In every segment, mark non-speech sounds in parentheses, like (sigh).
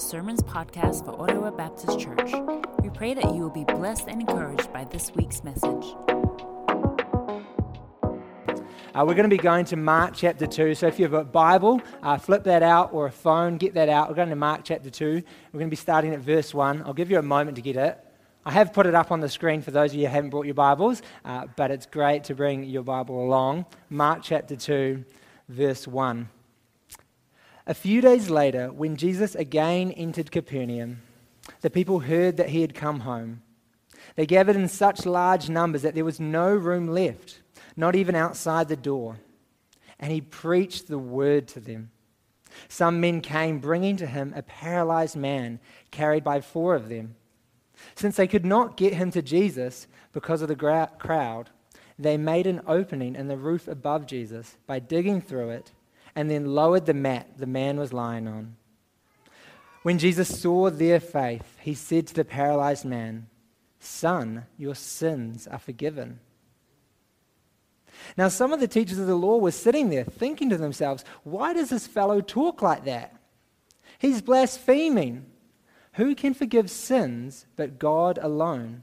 Sermons podcast for Ottawa Baptist Church. We pray that you will be blessed and encouraged by this week's message. Uh, we're going to be going to Mark chapter 2. So if you have a Bible, uh, flip that out, or a phone, get that out. We're going to Mark chapter 2. We're going to be starting at verse 1. I'll give you a moment to get it. I have put it up on the screen for those of you who haven't brought your Bibles, uh, but it's great to bring your Bible along. Mark chapter 2, verse 1. A few days later, when Jesus again entered Capernaum, the people heard that he had come home. They gathered in such large numbers that there was no room left, not even outside the door. And he preached the word to them. Some men came bringing to him a paralyzed man carried by four of them. Since they could not get him to Jesus because of the crowd, they made an opening in the roof above Jesus by digging through it and then lowered the mat the man was lying on. When Jesus saw their faith, he said to the paralyzed man, Son, your sins are forgiven. Now, some of the teachers of the law were sitting there thinking to themselves, Why does this fellow talk like that? He's blaspheming. Who can forgive sins but God alone?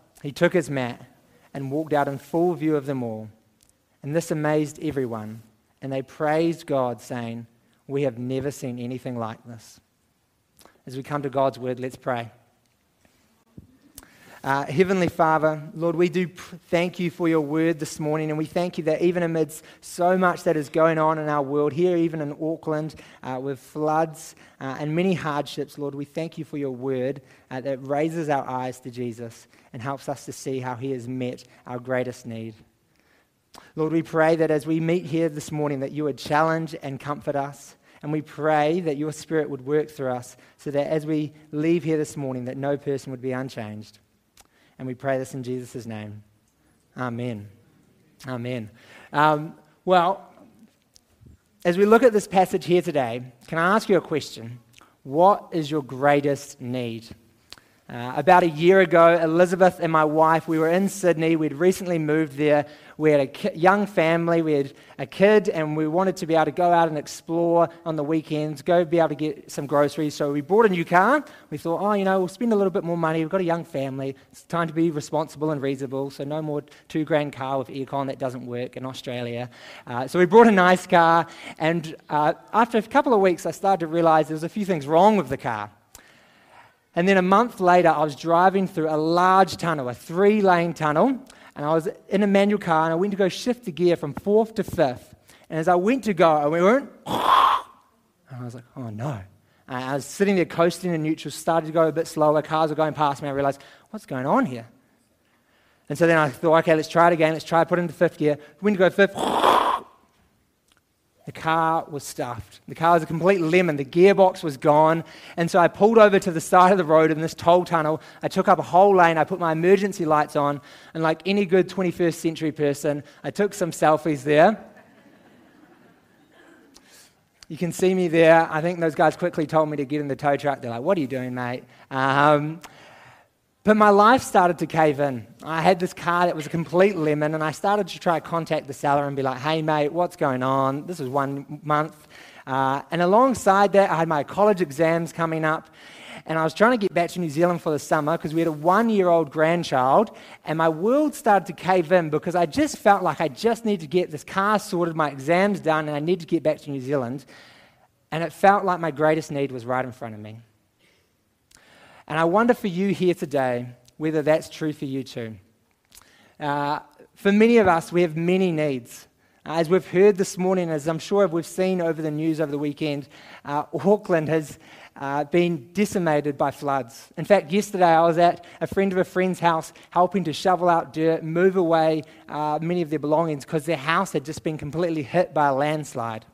he took his mat and walked out in full view of them all. And this amazed everyone. And they praised God, saying, We have never seen anything like this. As we come to God's word, let's pray. Uh, Heavenly Father, Lord, we do thank you for your word this morning, and we thank you that even amidst so much that is going on in our world, here even in Auckland, uh, with floods uh, and many hardships, Lord, we thank you for your word uh, that raises our eyes to Jesus and helps us to see how he has met our greatest need. Lord, we pray that as we meet here this morning, that you would challenge and comfort us. And we pray that your spirit would work through us so that as we leave here this morning, that no person would be unchanged. And we pray this in Jesus' name. Amen. Amen. Um, well, as we look at this passage here today, can I ask you a question? What is your greatest need? Uh, about a year ago, Elizabeth and my wife, we were in Sydney. We'd recently moved there. We had a ki- young family, we had a kid, and we wanted to be able to go out and explore on the weekends, go be able to get some groceries. So we bought a new car. We thought, oh, you know, we'll spend a little bit more money. We've got a young family. It's time to be responsible and reasonable. So no more two grand car with aircon that doesn't work in Australia. Uh, so we bought a nice car. And uh, after a couple of weeks, I started to realize there was a few things wrong with the car. And then a month later, I was driving through a large tunnel, a three lane tunnel, and I was in a manual car, and I went to go shift the gear from fourth to fifth. And as I went to go, I went, and I was like, oh no. And I was sitting there coasting in neutral, started to go a bit slower, cars were going past me. I realized, what's going on here? And so then I thought, okay, let's try it again. Let's try put it into fifth gear. Went to go fifth. The car was stuffed. The car was a complete lemon. The gearbox was gone. And so I pulled over to the side of the road in this toll tunnel. I took up a whole lane. I put my emergency lights on. And like any good 21st century person, I took some selfies there. You can see me there. I think those guys quickly told me to get in the tow truck. They're like, What are you doing, mate? Um, but my life started to cave in. I had this car that was a complete lemon, and I started to try to contact the seller and be like, hey, mate, what's going on? This was one month. Uh, and alongside that, I had my college exams coming up, and I was trying to get back to New Zealand for the summer because we had a one year old grandchild, and my world started to cave in because I just felt like I just need to get this car sorted, my exams done, and I need to get back to New Zealand. And it felt like my greatest need was right in front of me. And I wonder for you here today whether that's true for you too. Uh, for many of us, we have many needs. Uh, as we've heard this morning, as I'm sure we've seen over the news over the weekend, uh, Auckland has uh, been decimated by floods. In fact, yesterday I was at a friend of a friend's house helping to shovel out dirt, move away uh, many of their belongings because their house had just been completely hit by a landslide.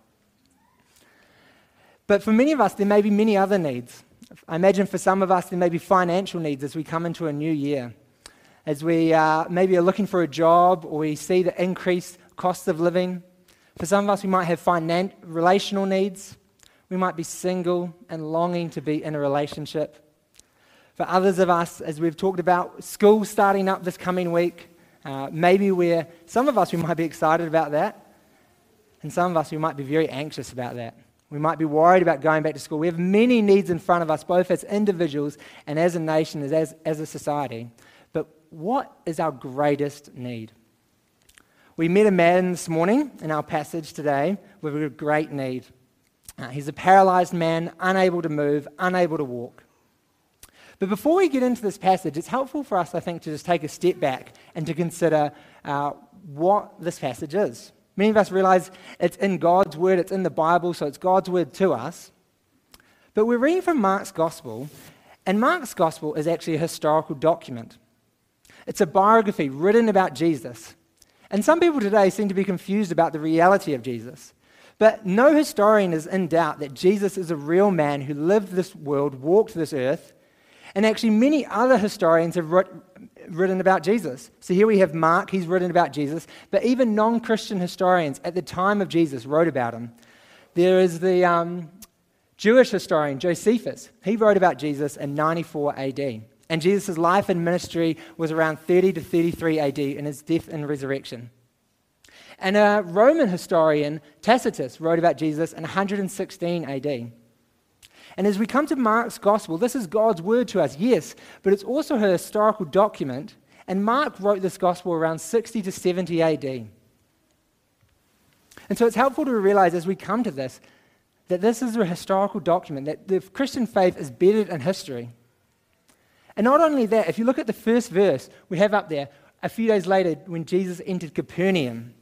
But for many of us, there may be many other needs. I imagine for some of us, there may be financial needs as we come into a new year. As we uh, maybe are looking for a job or we see the increased cost of living. For some of us, we might have finan- relational needs. We might be single and longing to be in a relationship. For others of us, as we've talked about, school starting up this coming week, uh, maybe we're, some of us, we might be excited about that. And some of us, we might be very anxious about that. We might be worried about going back to school. We have many needs in front of us, both as individuals and as a nation, as, as a society. But what is our greatest need? We met a man this morning in our passage today with a great need. Uh, he's a paralyzed man, unable to move, unable to walk. But before we get into this passage, it's helpful for us, I think, to just take a step back and to consider uh, what this passage is. Many of us realize it's in God's word, it's in the Bible, so it's God's word to us. But we're reading from Mark's gospel, and Mark's gospel is actually a historical document. It's a biography written about Jesus. And some people today seem to be confused about the reality of Jesus. But no historian is in doubt that Jesus is a real man who lived this world, walked this earth, and actually many other historians have written about Jesus. So here we have Mark, he's written about Jesus, but even non Christian historians at the time of Jesus wrote about him. There is the um, Jewish historian Josephus, he wrote about Jesus in 94 AD. And Jesus' life and ministry was around 30 to 33 AD in his death and resurrection. And a Roman historian, Tacitus, wrote about Jesus in 116 AD. And as we come to Mark's gospel, this is God's word to us, yes, but it's also a historical document. And Mark wrote this gospel around 60 to 70 AD. And so it's helpful to realize as we come to this that this is a historical document, that the Christian faith is bedded in history. And not only that, if you look at the first verse we have up there, a few days later when Jesus entered Capernaum,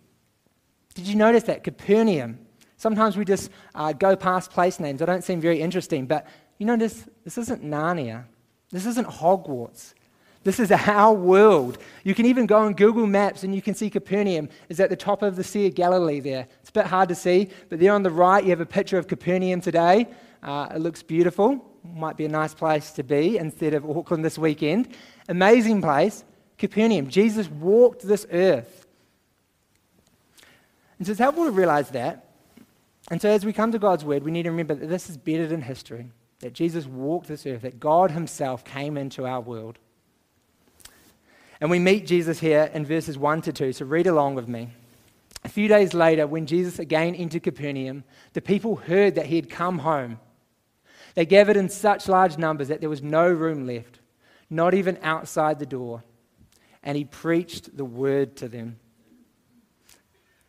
did you notice that? Capernaum. Sometimes we just uh, go past place names. They don't seem very interesting. But you this, this isn't Narnia. This isn't Hogwarts. This is (laughs) our world. You can even go on Google Maps and you can see Capernaum is at the top of the Sea of Galilee there. It's a bit hard to see, but there on the right you have a picture of Capernaum today. Uh, it looks beautiful. Might be a nice place to be instead of Auckland this weekend. Amazing place. Capernaum. Jesus walked this earth. And so it's helpful to realize that. And so, as we come to God's word, we need to remember that this is better than history, that Jesus walked this earth, that God Himself came into our world. And we meet Jesus here in verses 1 to 2, so read along with me. A few days later, when Jesus again entered Capernaum, the people heard that he had come home. They gathered in such large numbers that there was no room left, not even outside the door. And he preached the word to them.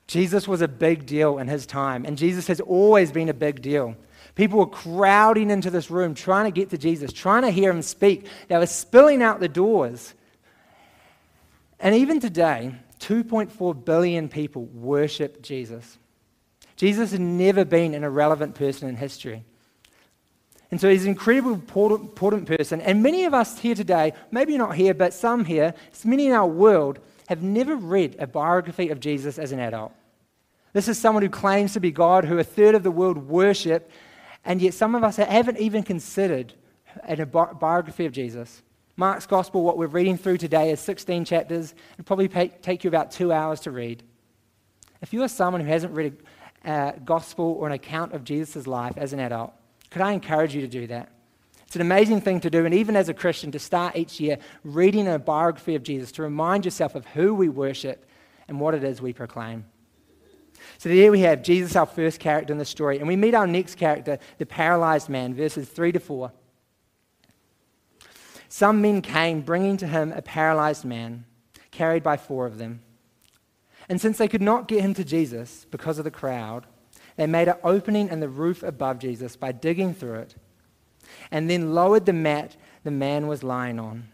Jesus was a big deal in his time, and Jesus has always been a big deal. People were crowding into this room trying to get to Jesus, trying to hear him speak. They were spilling out the doors. And even today, 2.4 billion people worship Jesus. Jesus has never been an irrelevant person in history. And so he's an incredibly important, person. And many of us here today, maybe not here, but some here, many in our world, have never read a biography of Jesus as an adult. This is someone who claims to be God, who a third of the world worship, and yet some of us haven't even considered a biography of Jesus. Mark's Gospel, what we're reading through today, is 16 chapters. It'll probably take you about two hours to read. If you are someone who hasn't read a Gospel or an account of Jesus' life as an adult, could I encourage you to do that? It's an amazing thing to do, and even as a Christian, to start each year reading a biography of Jesus, to remind yourself of who we worship and what it is we proclaim. So there we have Jesus, our first character in the story, and we meet our next character, the paralyzed man, verses 3 to 4. Some men came, bringing to him a paralyzed man, carried by four of them. And since they could not get him to Jesus because of the crowd, they made an opening in the roof above Jesus by digging through it and then lowered the mat the man was lying on.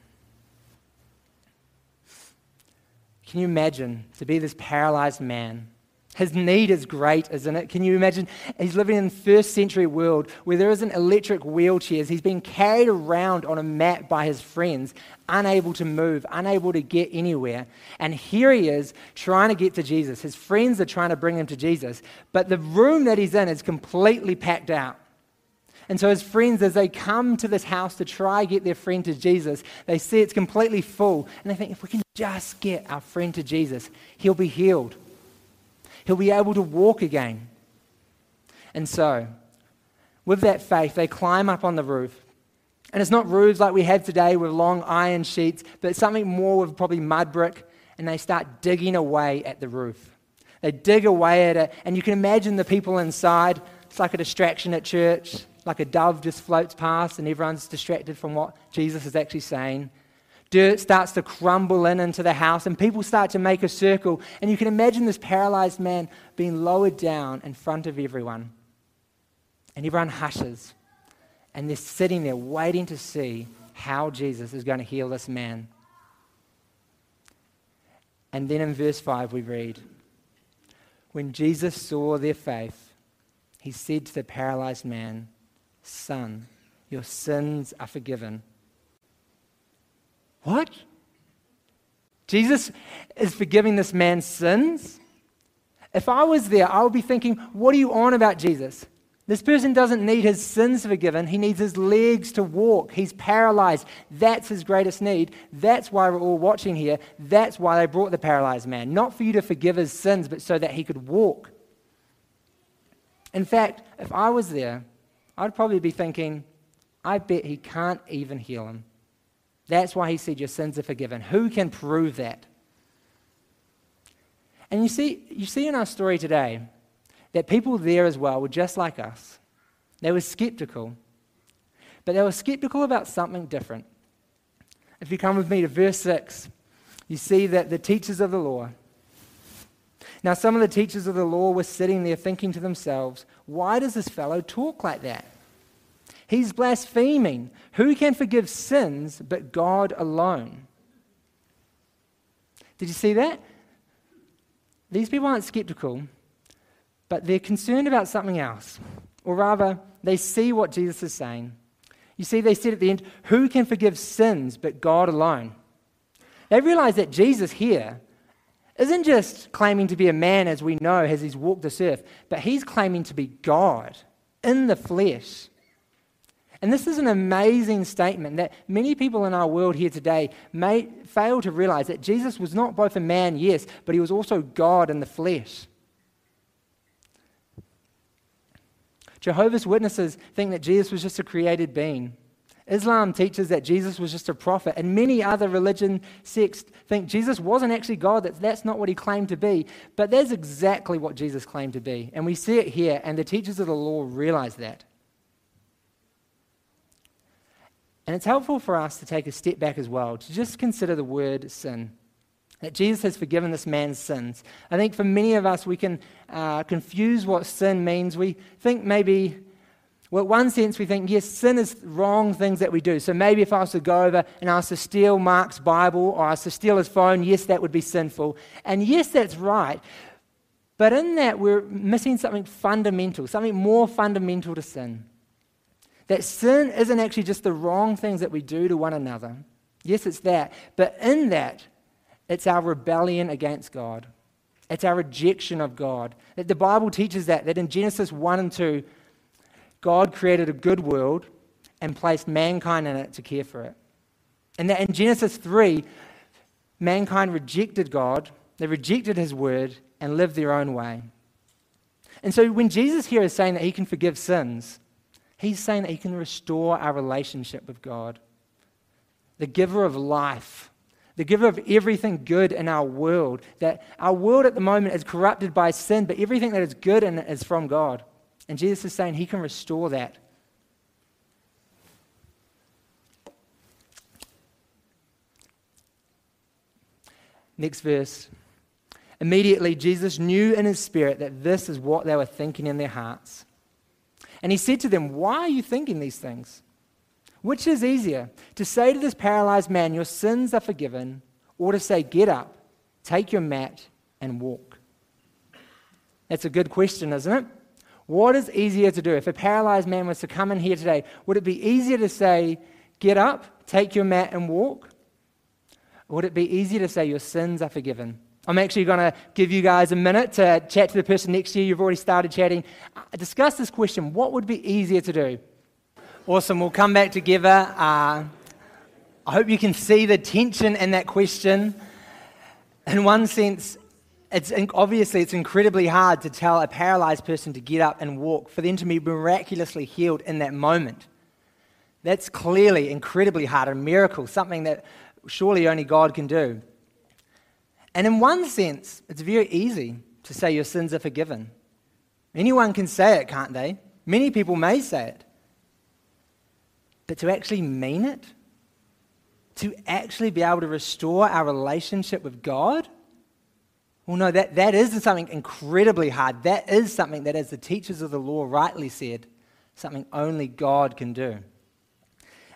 Can you imagine to be this paralyzed man? His need is great, isn't it? Can you imagine? He's living in first century world where there isn't electric wheelchairs. He's being carried around on a mat by his friends, unable to move, unable to get anywhere. And here he is trying to get to Jesus. His friends are trying to bring him to Jesus, but the room that he's in is completely packed out. And so, his friends, as they come to this house to try get their friend to Jesus, they see it's completely full. And they think, if we can just get our friend to Jesus, he'll be healed. He'll be able to walk again. And so, with that faith, they climb up on the roof. And it's not roofs like we have today with long iron sheets, but something more with probably mud brick. And they start digging away at the roof. They dig away at it, and you can imagine the people inside. It's like a distraction at church like a dove just floats past and everyone's distracted from what Jesus is actually saying. Dirt starts to crumble in into the house and people start to make a circle. And you can imagine this paralyzed man being lowered down in front of everyone. And everyone hushes. And they're sitting there waiting to see how Jesus is going to heal this man. And then in verse 5, we read When Jesus saw their faith, he said to the paralyzed man, Son, your sins are forgiven. What? Jesus is forgiving this man's sins? If I was there, I would be thinking, what are you on about, Jesus? This person doesn't need his sins forgiven. He needs his legs to walk. He's paralyzed. That's his greatest need. That's why we're all watching here. That's why they brought the paralyzed man. Not for you to forgive his sins, but so that he could walk. In fact, if I was there, I'd probably be thinking, I bet he can't even heal him. That's why he said, Your sins are forgiven. Who can prove that? And you see, you see in our story today that people there as well were just like us. They were skeptical, but they were skeptical about something different. If you come with me to verse 6, you see that the teachers of the law, now, some of the teachers of the law were sitting there thinking to themselves, why does this fellow talk like that? He's blaspheming. Who can forgive sins but God alone? Did you see that? These people aren't skeptical, but they're concerned about something else. Or rather, they see what Jesus is saying. You see, they said at the end, Who can forgive sins but God alone? They realize that Jesus here isn't just claiming to be a man as we know as he's walked this earth, but he's claiming to be God in the flesh. And this is an amazing statement that many people in our world here today may fail to realize that Jesus was not both a man, yes, but he was also God in the flesh. Jehovah's Witnesses think that Jesus was just a created being. Islam teaches that Jesus was just a prophet, and many other religion sects think Jesus wasn't actually God, that that's not what he claimed to be. But that's exactly what Jesus claimed to be. And we see it here, and the teachers of the law realize that. And it's helpful for us to take a step back as well, to just consider the word sin. That Jesus has forgiven this man's sins. I think for many of us, we can uh, confuse what sin means. We think maybe well, one sense, we think, yes, sin is wrong things that we do. So maybe if I was to go over and I was to steal Mark's Bible or I was to steal his phone, yes, that would be sinful. And yes, that's right. But in that, we're missing something fundamental, something more fundamental to sin. That sin isn't actually just the wrong things that we do to one another. Yes, it's that. But in that, it's our rebellion against God. It's our rejection of God. That the Bible teaches that, that in Genesis 1 and 2, God created a good world and placed mankind in it to care for it. And that in Genesis 3, mankind rejected God, they rejected his word, and lived their own way. And so when Jesus here is saying that he can forgive sins, he's saying that he can restore our relationship with God. The giver of life, the giver of everything good in our world. That our world at the moment is corrupted by sin, but everything that is good in it is from God. And Jesus is saying he can restore that. Next verse. Immediately, Jesus knew in his spirit that this is what they were thinking in their hearts. And he said to them, Why are you thinking these things? Which is easier, to say to this paralyzed man, Your sins are forgiven, or to say, Get up, take your mat, and walk? That's a good question, isn't it? What is easier to do? If a paralyzed man was to come in here today, would it be easier to say, Get up, take your mat, and walk? Or would it be easier to say, Your sins are forgiven? I'm actually going to give you guys a minute to chat to the person next to you. You've already started chatting. Uh, discuss this question. What would be easier to do? Awesome. We'll come back together. Uh, I hope you can see the tension in that question. In one sense, it's obviously it's incredibly hard to tell a paralyzed person to get up and walk, for them to be miraculously healed in that moment. That's clearly incredibly hard, a miracle, something that surely only God can do. And in one sense, it's very easy to say your sins are forgiven. Anyone can say it, can't they? Many people may say it. But to actually mean it, to actually be able to restore our relationship with God, well, no, that, that is something incredibly hard. That is something that, as the teachers of the law rightly said, something only God can do.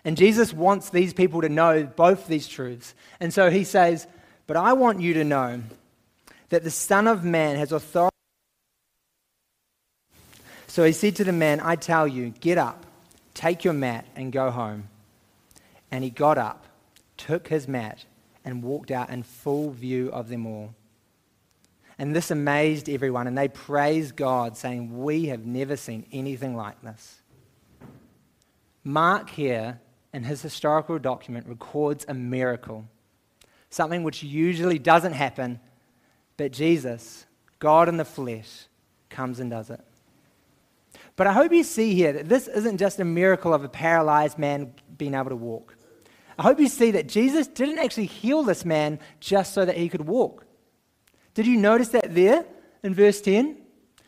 And Jesus wants these people to know both these truths. And so he says, But I want you to know that the Son of Man has authority. So he said to the man, I tell you, get up, take your mat, and go home. And he got up, took his mat, and walked out in full view of them all. And this amazed everyone, and they praised God, saying, We have never seen anything like this. Mark here, in his historical document, records a miracle, something which usually doesn't happen but Jesus, God in the flesh, comes and does it. But I hope you see here that this isn't just a miracle of a paralyzed man being able to walk. I hope you see that Jesus didn't actually heal this man just so that he could walk. Did you notice that there in verse 10?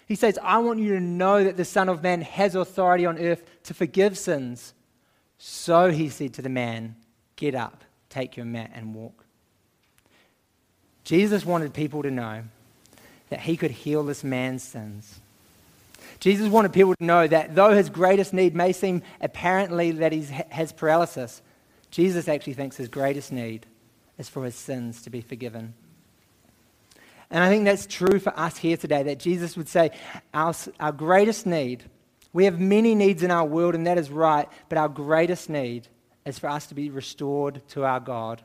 He says, I want you to know that the Son of Man has authority on earth to forgive sins. So he said to the man, Get up, take your mat, and walk. Jesus wanted people to know that he could heal this man's sins. Jesus wanted people to know that though his greatest need may seem apparently that he has paralysis, Jesus actually thinks his greatest need is for his sins to be forgiven. And I think that's true for us here today, that Jesus would say, our, our greatest need, we have many needs in our world, and that is right, but our greatest need is for us to be restored to our God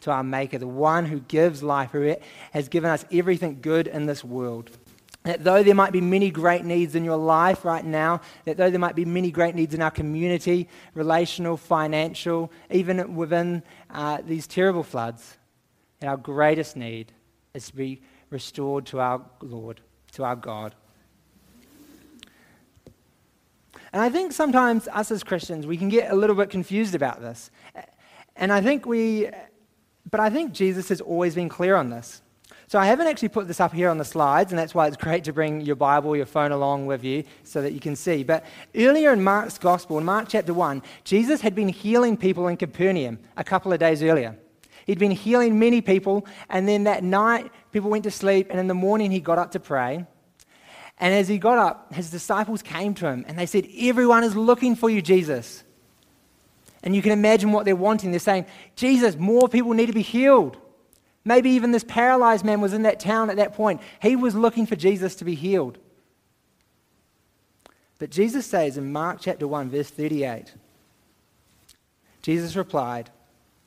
to our Maker, the one who gives life, who has given us everything good in this world. That though there might be many great needs in your life right now, that though there might be many great needs in our community, relational, financial, even within uh, these terrible floods, that our greatest need is to be restored to our Lord, to our God. And I think sometimes us as Christians, we can get a little bit confused about this. And I think we but I think Jesus has always been clear on this. So I haven't actually put this up here on the slides, and that's why it's great to bring your Bible, your phone along with you so that you can see. But earlier in Mark's Gospel, in Mark chapter 1, Jesus had been healing people in Capernaum a couple of days earlier. He'd been healing many people, and then that night, people went to sleep, and in the morning, he got up to pray. And as he got up, his disciples came to him, and they said, Everyone is looking for you, Jesus. And you can imagine what they're wanting. They're saying, Jesus, more people need to be healed. Maybe even this paralyzed man was in that town at that point. He was looking for Jesus to be healed. But Jesus says in Mark chapter 1, verse 38, Jesus replied,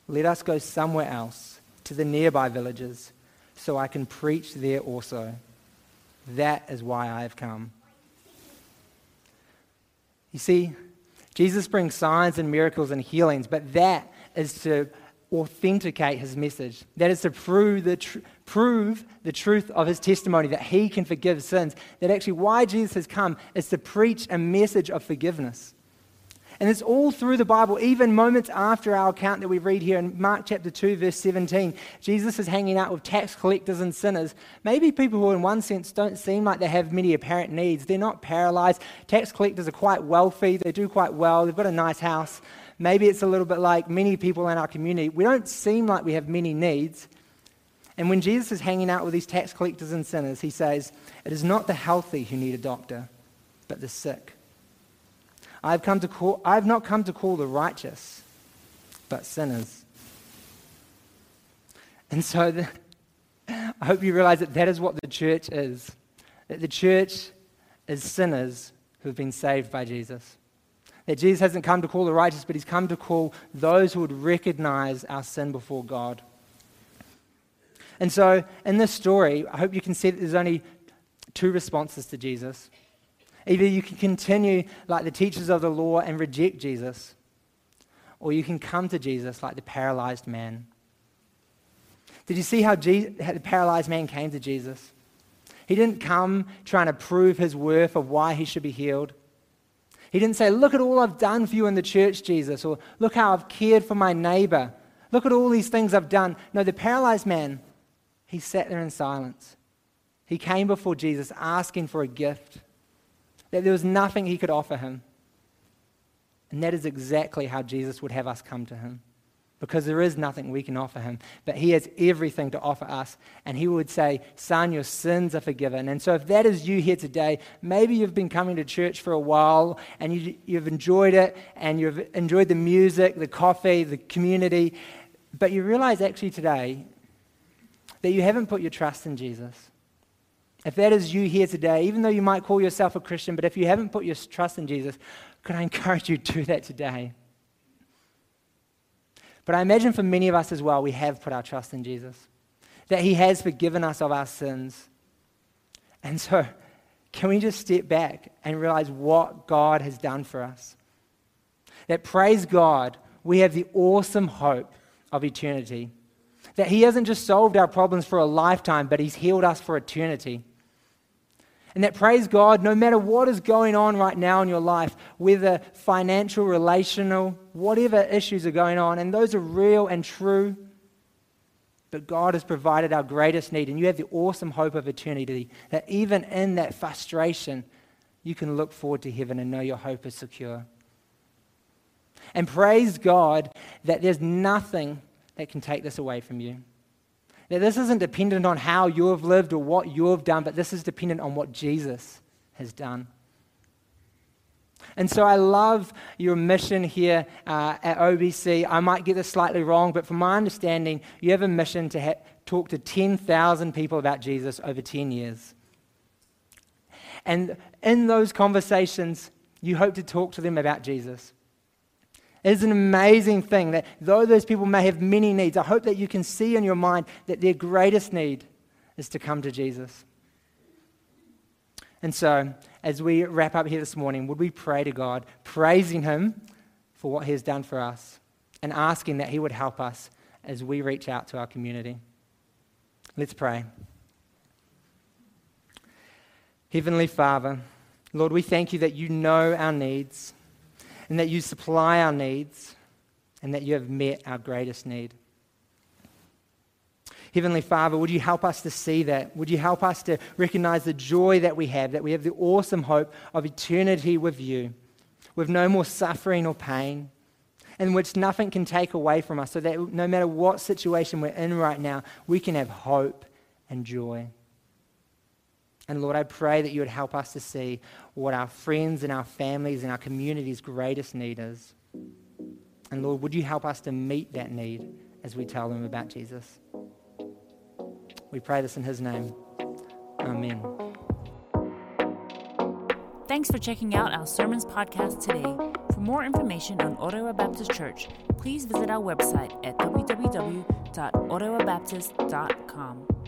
Let us go somewhere else, to the nearby villages, so I can preach there also. That is why I have come. You see, Jesus brings signs and miracles and healings, but that is to authenticate his message. That is to prove the, tr- prove the truth of his testimony that he can forgive sins. That actually, why Jesus has come is to preach a message of forgiveness. And it's all through the Bible, even moments after our account that we read here in Mark chapter 2, verse 17. Jesus is hanging out with tax collectors and sinners. Maybe people who, in one sense, don't seem like they have many apparent needs. They're not paralyzed. Tax collectors are quite wealthy, they do quite well, they've got a nice house. Maybe it's a little bit like many people in our community. We don't seem like we have many needs. And when Jesus is hanging out with these tax collectors and sinners, he says, It is not the healthy who need a doctor, but the sick. I've, come to call, I've not come to call the righteous, but sinners. And so the, I hope you realize that that is what the church is. That the church is sinners who have been saved by Jesus. That Jesus hasn't come to call the righteous, but he's come to call those who would recognize our sin before God. And so in this story, I hope you can see that there's only two responses to Jesus. Either you can continue like the teachers of the law and reject Jesus, or you can come to Jesus like the paralyzed man. Did you see how, Je- how the paralyzed man came to Jesus? He didn't come trying to prove his worth of why he should be healed. He didn't say, Look at all I've done for you in the church, Jesus, or look how I've cared for my neighbor. Look at all these things I've done. No, the paralyzed man, he sat there in silence. He came before Jesus asking for a gift, that there was nothing he could offer him. And that is exactly how Jesus would have us come to him. Because there is nothing we can offer him, but he has everything to offer us. And he would say, Son, your sins are forgiven. And so, if that is you here today, maybe you've been coming to church for a while and you, you've enjoyed it and you've enjoyed the music, the coffee, the community, but you realize actually today that you haven't put your trust in Jesus. If that is you here today, even though you might call yourself a Christian, but if you haven't put your trust in Jesus, could I encourage you to do that today? But I imagine for many of us as well, we have put our trust in Jesus, that He has forgiven us of our sins. And so, can we just step back and realize what God has done for us? That praise God, we have the awesome hope of eternity. That He hasn't just solved our problems for a lifetime, but He's healed us for eternity. And that, praise God, no matter what is going on right now in your life, whether financial, relational, whatever issues are going on, and those are real and true, but God has provided our greatest need. And you have the awesome hope of eternity that even in that frustration, you can look forward to heaven and know your hope is secure. And praise God that there's nothing that can take this away from you. That this isn't dependent on how you have lived or what you have done, but this is dependent on what Jesus has done. And so I love your mission here uh, at OBC. I might get this slightly wrong, but from my understanding, you have a mission to ha- talk to 10,000 people about Jesus over 10 years. And in those conversations, you hope to talk to them about Jesus. It is an amazing thing that though those people may have many needs, I hope that you can see in your mind that their greatest need is to come to Jesus. And so, as we wrap up here this morning, would we pray to God, praising Him for what He has done for us and asking that He would help us as we reach out to our community? Let's pray. Heavenly Father, Lord, we thank you that you know our needs and that you supply our needs and that you have met our greatest need. Heavenly Father, would you help us to see that? Would you help us to recognize the joy that we have, that we have the awesome hope of eternity with you, with no more suffering or pain, and which nothing can take away from us, so that no matter what situation we're in right now, we can have hope and joy. And Lord, I pray that you would help us to see what our friends and our families and our community's greatest need is. And Lord, would you help us to meet that need as we tell them about Jesus? We pray this in his name. Amen. Thanks for checking out our Sermons podcast today. For more information on Ottawa Baptist Church, please visit our website at www.ottawabaptist.com.